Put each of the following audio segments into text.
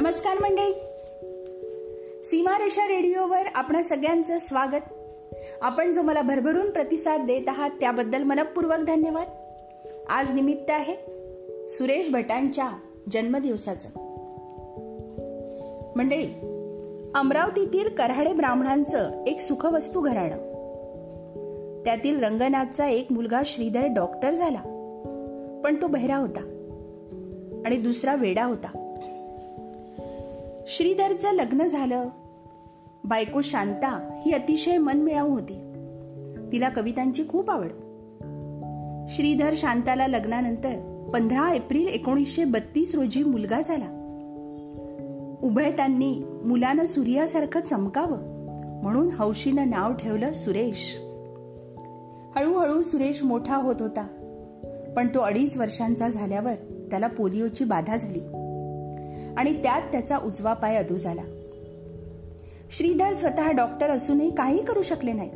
नमस्कार मंडळी. सीमारेषा रेडिओवर आपणा सगळ्यांचं स्वागत. आपण जो मला भरभरून प्रतिसाद देत आहात त्याबद्दल मनपूर्वक धन्यवाद. आज निमित्त आहे सुरेश भटांच्या जन्मदिवसाचं. मंडळी अमरावतीतील कराडे ब्राह्मणांचं एक सुखवस्तू घराणं. त्यातील रंगनाथचा एक मुलगा श्रीधर डॉक्टर झाला. पण तो बहिरा होता. आणि दुसरा वेडा होता. श्रीधरचं लग्न झालं. बायको शांता ही अतिशय मनमिळाऊ होती. तिला कवितांची खूप आवड. श्रीधर शांताला लग्नानंतर पंधरा एप्रिल एकोणीसशे बत्तीस रोजी मुलगा झाला. उभय त्यांनी मुलानं सूर्यासारखं चमकावं म्हणून हौशीनं नाव ठेवलं सुरेश. हळूहळू सुरेश मोठा होत होता. पण तो अडीच वर्षांचा झाल्यावर त्याला पोलिओची बाधा झाली. आणि त्यात त्याचा उजवा पाय अधू झाला. श्रीधर स्वतः डॉक्टर असूनही काही करू शकले नाही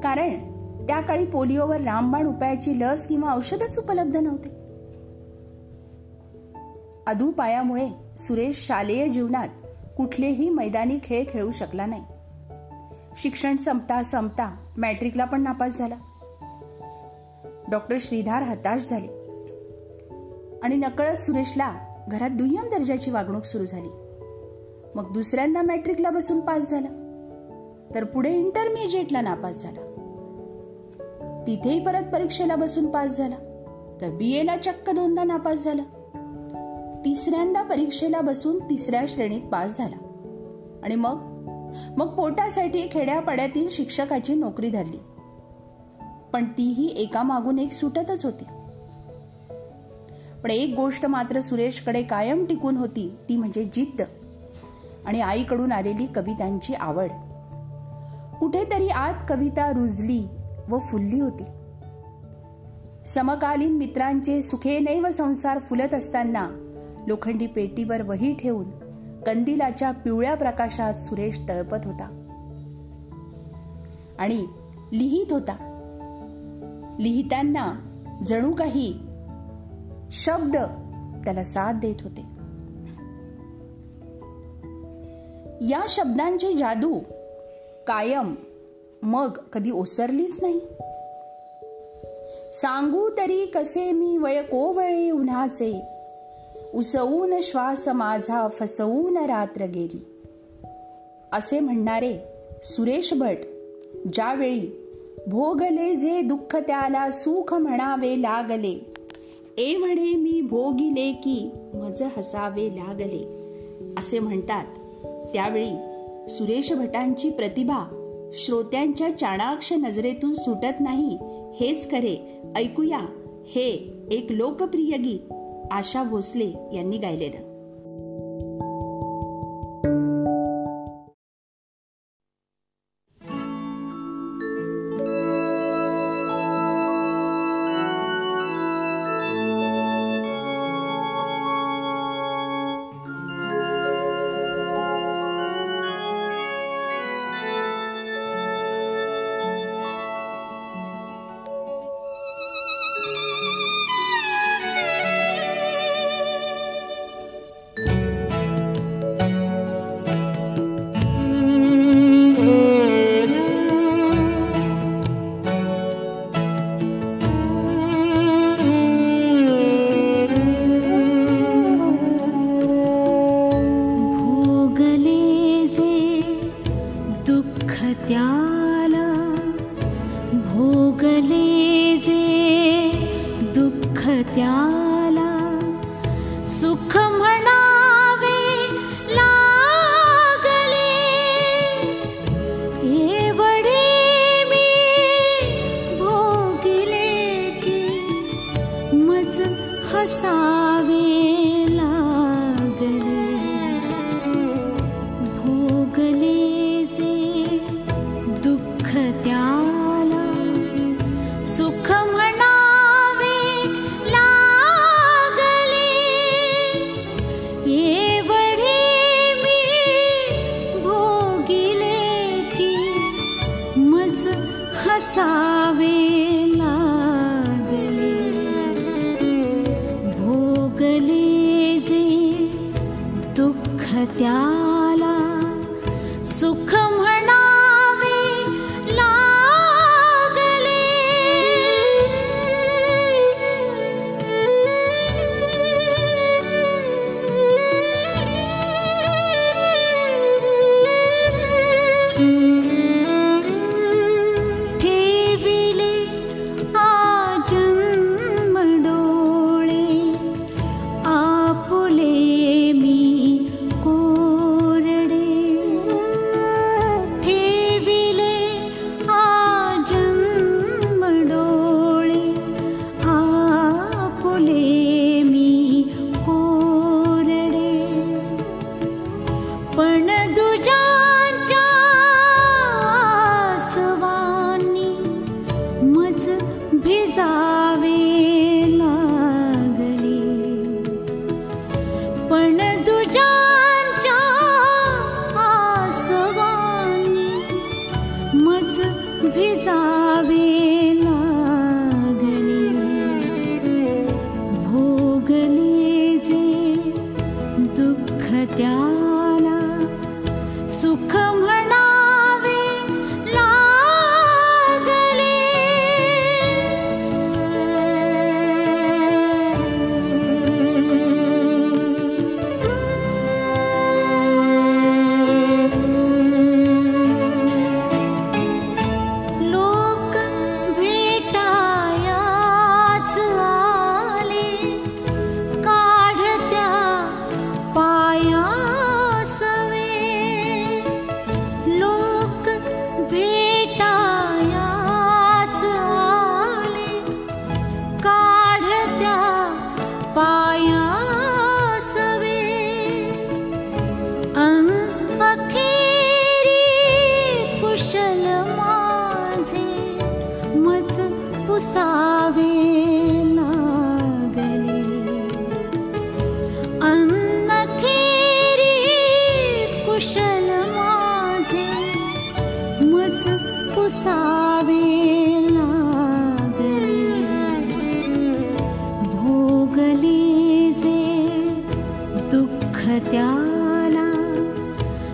कारण त्या काळी पोलिओवर रामबाण उपायाची लस किंवा औषधच उपलब्ध नव्हते. अधू पायामुळे सुरेश शालेय जीवनात कुठलेही मैदानी खेळ खेळू शकला नाही. शिक्षण संपता संपता मॅट्रिकला पण नापास झाला. डॉक्टर श्रीधार हताश झाले. आणि नकळत सुरेशला घरात दुय्यम दर्जाची वागणूक सुरू झाली. मग दुसऱ्यांदा मॅट्रिकला बसून पास झाला. तर पुढे इंटरमिजिएटला नापास झाला. तिथेही परत परीक्षेला बसून पास झाला. तर बी एला चक्क दोनदा नापास झाला. तिसऱ्यांदा परीक्षेला बसून तिसऱ्या श्रेणीत पास झाला. आणि मग? मग पोटासाठी खेड्यापाड्यातील शिक्षकाची नोकरी धरली. पण तीही एकामागून एक सुटतच होती. पण एक गोष्ट मात्र सुरेशकडे कायम टिकून होती ती म्हणजे जिद्द. आणि आईकडून आलेली कवितांची आवड. कुठेतरी आत कविता रुजली व फुलली होती. समकालीन मित्रांचे सुखे नैव संसार फुलत असताना लोखंडी पेटीवर वही ठेवून कंदिलाच्या पिवळ्या प्रकाशात सुरेश तळपत होता. आणि लिहित होता. लिहिताना जणू काही शब्द त्याला साथ देत होते. या शब्दांची जादू कायम मग कधी ओसरलीच नाही. सांगू तरी कसे मी वय कोवळे उन्हाचे उसवून श्वास माझा फसवून रात्र गेली. असे म्हणणारे सुरेश भट ज्यावेळी भोगले जे दुःख त्याला सुख म्हणावे लागले ए म्हणे मी भोगिले की मज हसावे लागले. असे म्हणतात. त्यावेळी सुरेश भटांची प्रतिभा श्रोत्यांच्या चाणाक्ष नजरेतून सुटत नाही. हेच खरे. ऐकूया. हे एक लोकप्रिय गीत आशा भोसले यांनी गायलेलं. भोगले ज दुखत्या सुख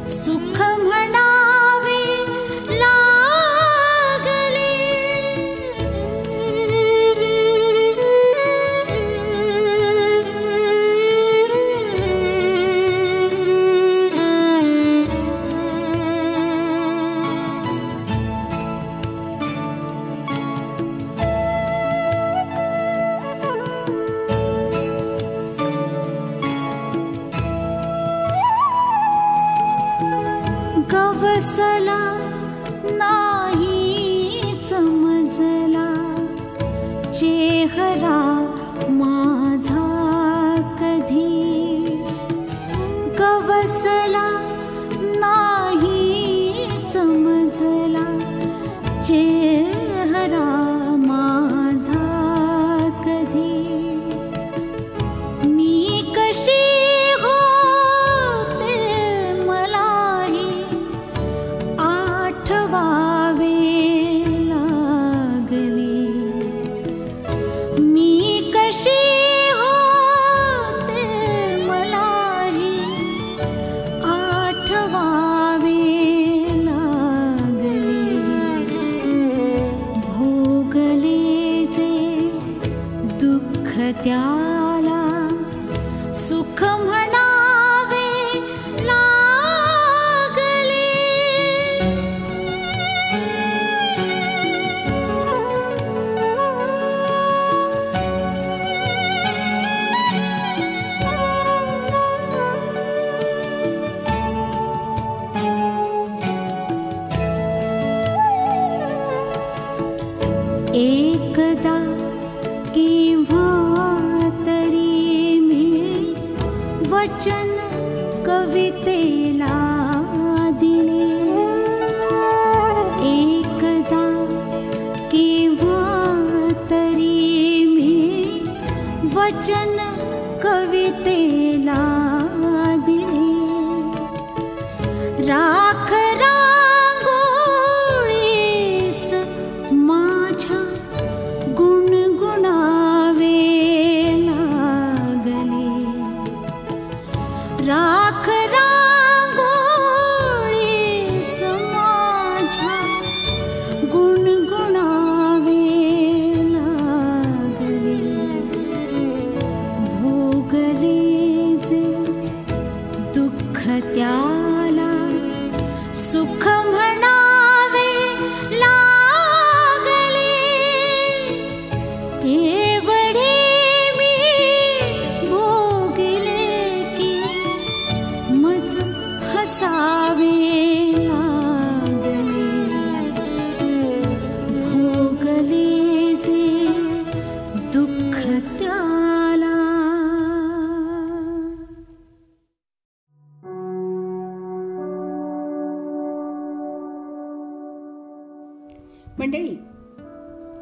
सुख de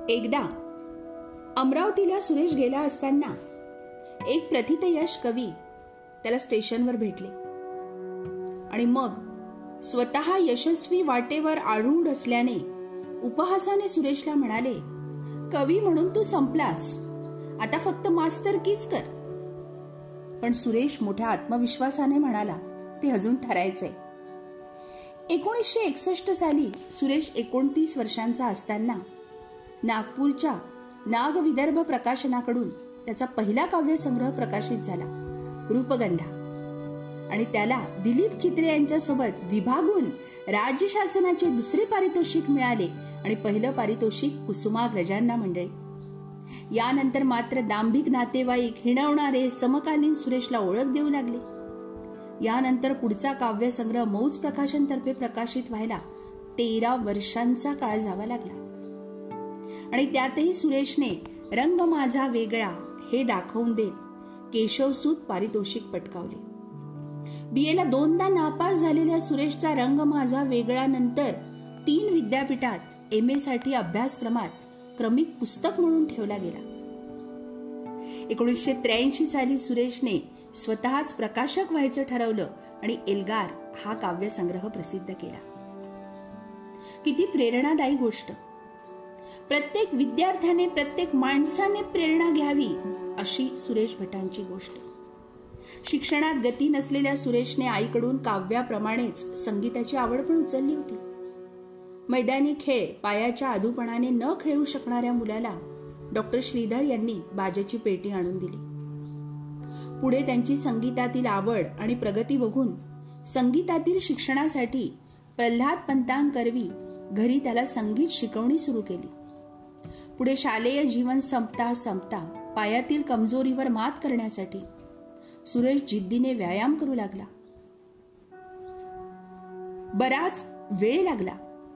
एकदा अमरावतीला सुरेश गेला असताना एक प्रथितयश कवी त्याला स्टेशनवर भेटले. आणि मग स्वतः यशस्वी वाटेवर आढळून असल्याने उपहासाने सुरेशला म्हणाले कवी म्हणून तू संपलास. आता फक्त मास्तर कीच कर. पण सुरेश मोठ्या आत्मविश्वासाने म्हणाला ते अजून ठरायचंय. एकोणीसशे एकसष्ट साली सुरेश एकोणतीस वर्षांचा असताना नागपूरच्या नागविदर्भ प्रकाशनाकडून त्याचा पहिला काव्यसंग्रह प्रकाशित झाला रूपगंधा. आणि त्याला दिलीप चित्रे यांच्यासोबत विभागून राज्य शासनाचे दुसरे पारितोषिक मिळाले आणि पहिलं पारितोषिक कुसुमाग्रजांना मंडळी. यानंतर मात्र दांभिक नातेवाईक हिणवणारे समकालीन सुरेशला ओळख देऊ लागले. यानंतर पुढचा काव्यसंग्रह मौज प्रकाशनतर्फे प्रकाशित व्हायला तेरा वर्षांचा काळ जावा लागला. आणि त्यातही सुरेशने रंग माझा वेगळा हे दाखवून देत केशवसूत पारितोषिक पटकावले. बीएला दोनदा नापास झालेल्या सुरेशचा रंग माझा वेगळा नंतर तीन विद्यापीठात एम ए साठी अभ्यासक्रमात क्रमिक पुस्तक म्हणून ठेवला गेला. एकोणीसशे त्र्याऐंशी साली सुरेशने स्वतःच प्रकाशक व्हायचं ठरवलं आणि एल्गार हा काव्यसंग्रह प्रसिद्ध केला. किती प्रेरणादायी गोष्ट! प्रत्येक विद्यार्थ्याने प्रत्येक माणसाने प्रेरणा घ्यावी अशी सुरेश भटांची गोष्ट. शिक्षणात गती नसलेल्या सुरेशने आईकडून काव्याप्रमाणेच संगीताची आवड पण उचलली होती. मैदानी खेळ पायाच्या आधूपणाने न खेळू शकणाऱ्या मुलाला डॉक्टर श्रीधर यांनी बाजाची पेटी आणून दिली. पुढे त्यांची संगीतातील आवड आणि प्रगती बघून संगीतातील शिक्षणासाठी प्रल्हाद पंतांकरवी घरी त्याला संगीत शिकवणी सुरू केली. पुढे शालेय जीवन संपता संपता पायातील कमजोरीवर मात करण्यासाठी सुरेश जिद्दीने व्यायाम करू लागला. बराच वेळ लागला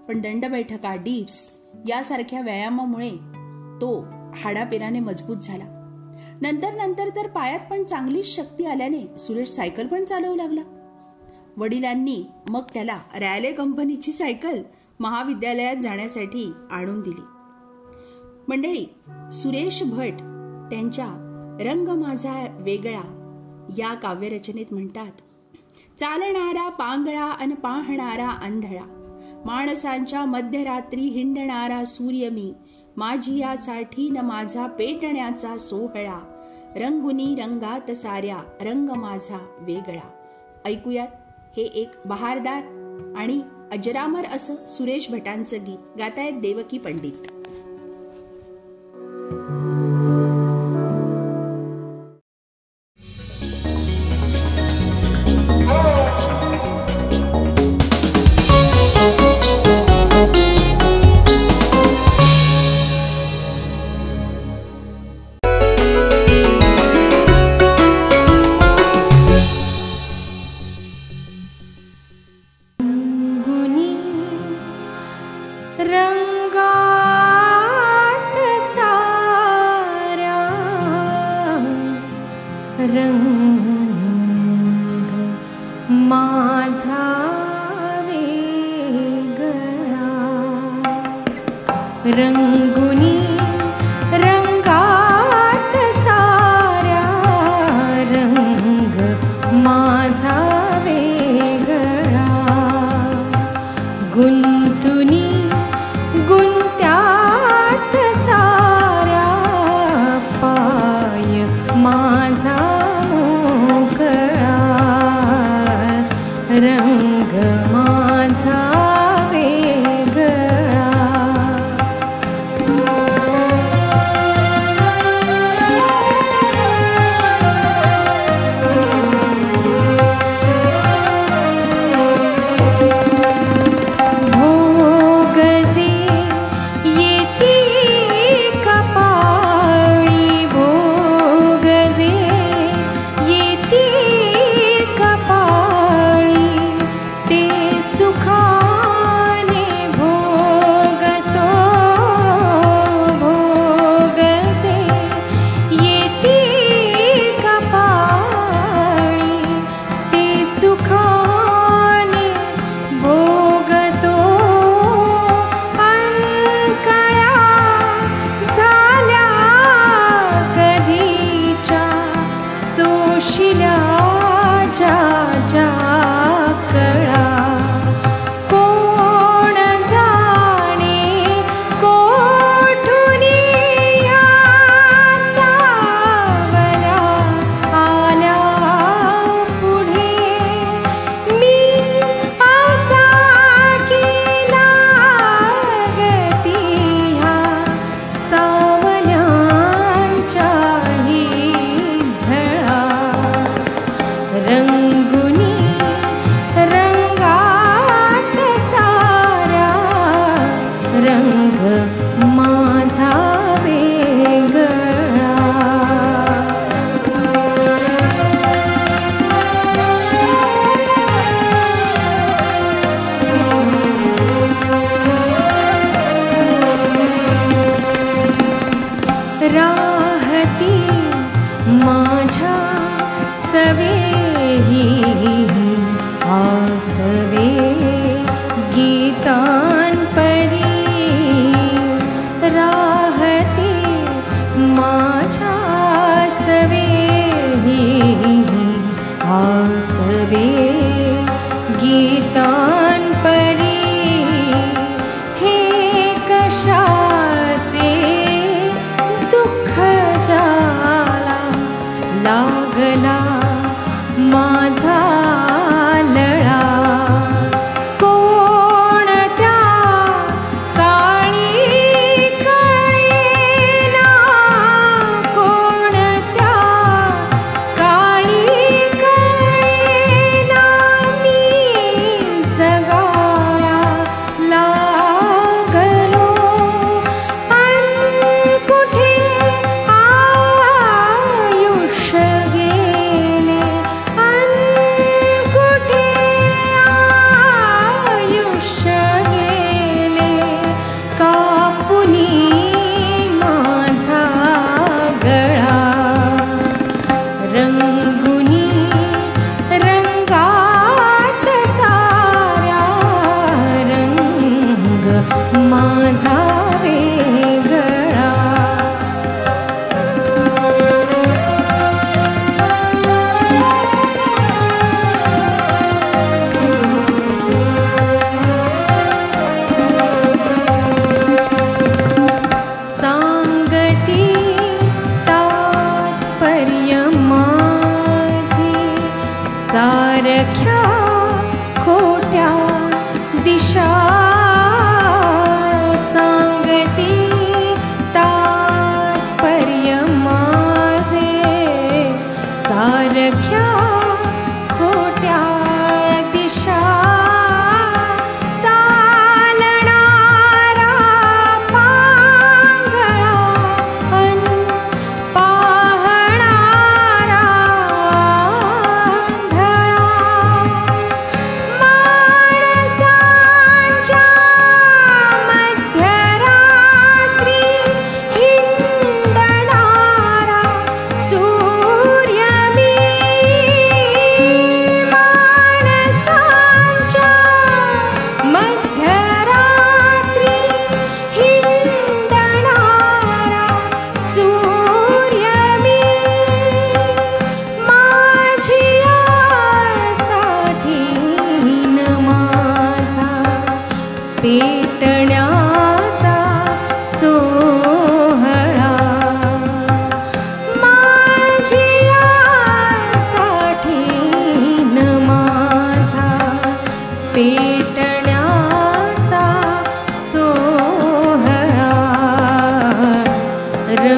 पण दंड बैठका डिप्स यासारख्या व्यायामामुळे तो हाडापेराने मजबूत झाला. नंतर नंतर तर पायात पण चांगलीच शक्ती आल्याने सुरेश सायकल पण चालवू लागला. वडिलांनी मग त्याला रॅले कंपनीची सायकल महाविद्यालयात जाण्यासाठी आणून दिली. मंडळी सुरेश भट त्यांच्या रंग माझा वेगळा या काव्यरचनेत म्हणतात. चालणारा पांगळा अन पाहणारा अंधळा माणसांच्या मध्यरात्री हिंडणारा सूर्य मी माझी यासाठी न माझा पेटण्याचा सोहळा रंगुनी रंगात साऱ्या रंग माझा वेगळा. ऐकूयात हे एक बहारदार आणि अजरामर असं सुरेश भटांचं गीत. गातायत देवकी पंडित.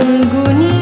रंगुनी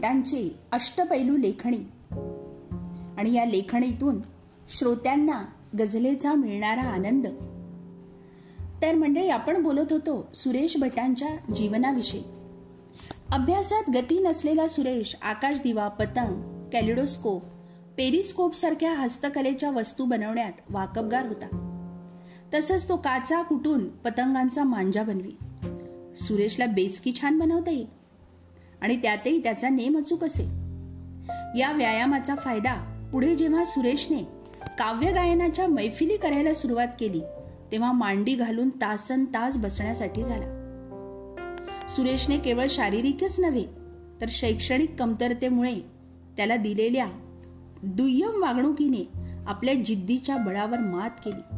भटांची अष्टपैलू लेखणी. आणि या लेखणीतून श्रोत्यांना गझलेचा मिळणारा आनंद. तर मंडळी आपण बोलत होतो सुरेश भटांच्या जीवनाविषयी. अभ्यासात गती नसलेला सुरेश आकाशदिवा पतंग कॅलिडोस्कोप पेरिस्कोप सारख्या हस्तकलेच्या वस्तू बनवण्यात वाकबगार होता. तसंच तो काचा कुटून पतंगांचा मांजा बनवी. सुरेशला बेचकी छान बनवता येईल. आणि त्यातही त्याचा नेम अचूक असे या व्यायामाचा फायदा पुढे जेव्हा सुरेशने काव्य गायनाच्या मैफिली करायला सुरुवात केली तेव्हा मांडी घालून तासन तास बसण्यासाठी झाला. सुरेशने केवळ शारीरिकच नव्हे तर शैक्षणिक कमतरतेमुळे त्याला दिलेल्या दुय्यम वागणुकीने आपल्या जिद्दीच्या बळावर मात केली.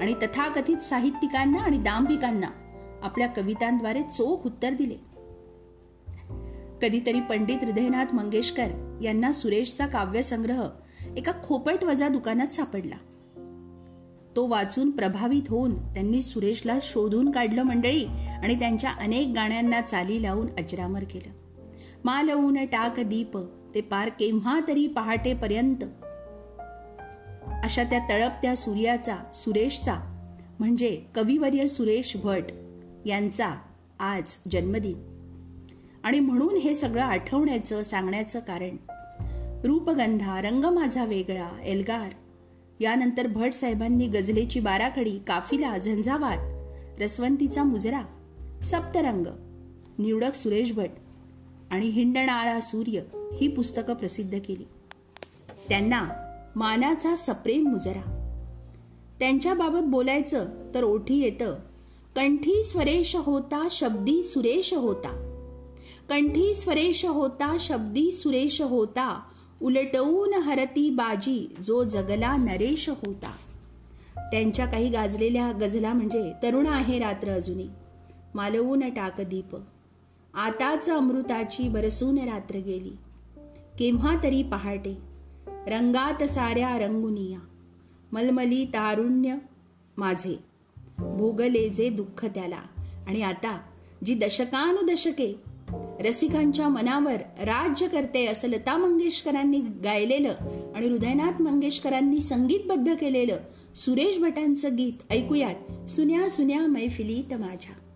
आणि तथाकथित साहित्यिकांना आणि दांभिकांना आपल्या कवितांद्वारे चोख उत्तर दिले. कधीतरी पंडित हृदयनाथ मंगेशकर यांना सुरेशचा काव्यसंग्रह एका खोपट वजा दुकानात सापडला. तो वाचून प्रभावित होऊन त्यांनी सुरेशला शोधून काढलं मंडळी आणि त्यांच्या अनेक गाण्यांना चाली लावून अजरामर केलं. मालवून टाक दीप ते पार केव्हा तरी पहाटेपर्यंत. अशा त्या तळपत्या सूर्याचा सुरेशचा म्हणजे कविवर्य सुरेश भट यांचा आज जन्मदिन. आणि म्हणून हे सगळं आठवण्याचं सांगण्याचं कारण. रूपगंधा रंग माझा वेगळा एल्गार. यानंतर भट साहेबांनी गझलेची बाराखडी काफिला झंझावात रसवंतीचा मुजरा सप्तरंग निवडक सुरेश भट आणि हिंडणारा सूर्य ही पुस्तकं प्रसिद्ध केली. त्यांना मानाचा सप्रेम मुजरा. त्यांच्याबाबत बोलायचं तर ओठी येतं कंठी स्वरेश होता शब्दी सुरेश होता. कंठी स्वरेश होता शब्दी सुरेश होता उलटवून हरती बाजी जो जगला नरेश होता. त्यांच्या काही गाजलेल्या गझला म्हणजे तरुण आहे रात्र अजूनही. मालवून टाक दीप आताच अमृताची बरसून रात्र गेली. केव्हा तरी पहाटे. रंगात साऱ्या रंगुनिया. मलमली तारुण्य माझे. भोगले जे दुःख त्याला. आणि आता जी दशकानुदशके रसिकांच्या मनावर राज्य करते असं लता मंगेशकरांनी गायलेलं आणि हृदयनाथ मंगेशकरांनी संगीतबद्ध केलेलं सुरेश भटांचं गीत ऐकूयात. सुन्या सुन्या मैफिली माझ्या.